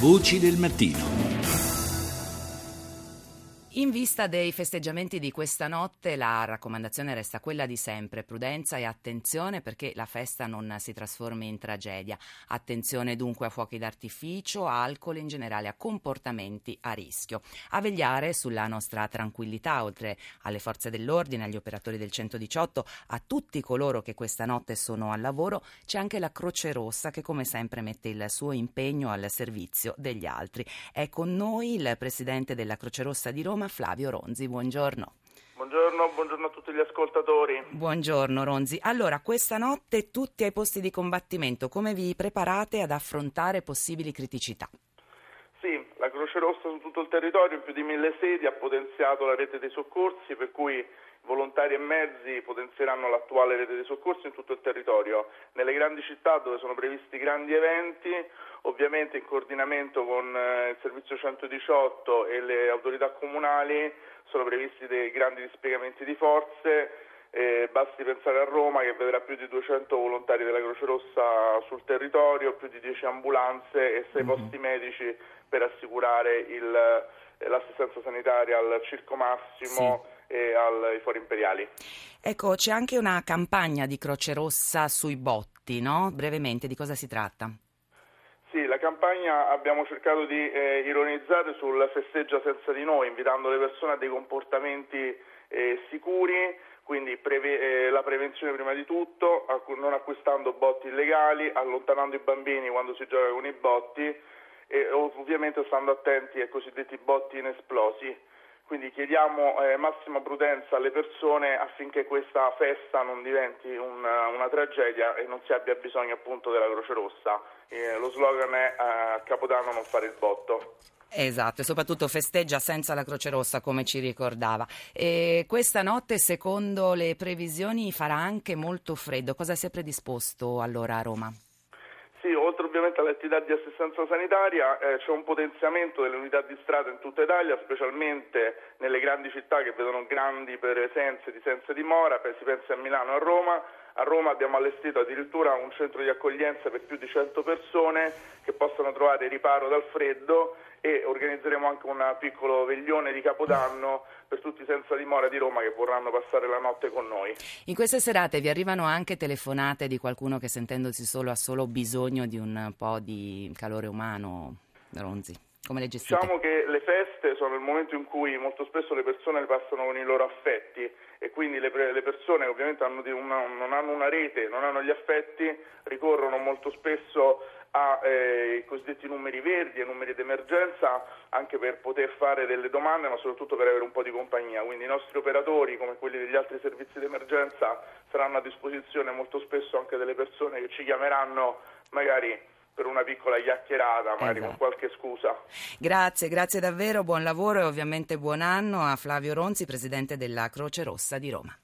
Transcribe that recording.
Voci del mattino. In vista dei festeggiamenti di questa notte la raccomandazione resta quella di sempre, prudenza e attenzione perché la festa non si trasformi in tragedia. Attenzione dunque a fuochi d'artificio, alcol e in generale a comportamenti a rischio. A vegliare sulla nostra tranquillità, oltre alle forze dell'ordine, agli operatori del 118, a tutti coloro che questa notte sono al lavoro, c'è anche la Croce Rossa che come sempre mette il suo impegno al servizio degli altri. È con noi il presidente della Croce Rossa di Roma, Roma, Flavio Ronzi. Buongiorno. Buongiorno, buongiorno, a tutti gli ascoltatori. Buongiorno Ronzi. Allora, questa notte tutti ai posti di combattimento, come vi preparate ad affrontare possibili criticità? Croce Rossa su tutto il territorio, in più di mille sedi, ha potenziato la rete dei soccorsi, per cui volontari e mezzi potenzieranno l'attuale rete dei soccorsi in tutto il territorio. Nelle grandi città dove sono previsti grandi eventi, ovviamente in coordinamento con eh, il servizio 118 e le autorità comunali, sono previsti dei grandi dispiegamenti di forze eh, basti pensare a Roma che vedrà più di 200 volontari della Croce Rossa sul territorio, più di 10 ambulanze e 6 mm-hmm. posti medici per assicurare il, eh, l'assistenza sanitaria al Circo Massimo sì. e ai Fori Imperiali. Ecco, c'è anche una campagna di Croce Rossa sui botti, no? Brevemente, di cosa si tratta? Sì, la campagna abbiamo cercato di eh, ironizzare sul festeggia senza di noi, invitando le persone a dei comportamenti eh, sicuri quindi preve- eh, la prevenzione prima di tutto, non acquistando botti illegali, allontanando i bambini quando si gioca con i botti e ovviamente stando attenti ai cosiddetti botti inesplosi. Quindi chiediamo eh, massima prudenza alle persone affinché questa festa non diventi una, una tragedia e non si abbia bisogno appunto della Croce Rossa. Eh, lo slogan è eh, Capodanno non fare il botto. Esatto, e soprattutto festeggia senza la Croce Rossa, come ci ricordava. E questa notte, secondo le previsioni, farà anche molto freddo. Cosa si è predisposto allora a Roma? Sì, oltre ovviamente alle attività di assistenza sanitaria eh, c'è un potenziamento delle unità di strada in tutta Italia, specialmente nelle grandi città che vedono grandi presenze di senza dimora, si pensa a Milano e a Roma. A Roma abbiamo allestito addirittura un centro di accoglienza per più di 100 persone che possono trovare riparo dal freddo e organizzeremo anche un piccolo veglione di Capodanno per tutti senza dimora di Roma che vorranno passare la notte con noi. In queste serate vi arrivano anche telefonate di qualcuno che sentendosi solo ha solo bisogno di un po' di calore umano, Ronzi? Come le gestite? Diciamo che le feste sono il momento in cui molto spesso le persone le passano con i loro affetti e quindi le, le persone ovviamente hanno una, non hanno una rete, non hanno gli affetti, ricorrono molto spesso ai eh, cosiddetti numeri verdi e numeri d'emergenza anche per poter fare delle domande ma soprattutto per avere un po' di compagnia. Quindi i nostri operatori come quelli degli altri servizi d'emergenza saranno a disposizione molto spesso anche delle persone che ci chiameranno magari per una piccola chiacchierata, magari esatto. con qualche scusa. Grazie, grazie davvero, buon lavoro e ovviamente buon anno a Flavio Ronzi, presidente della Croce Rossa di Roma.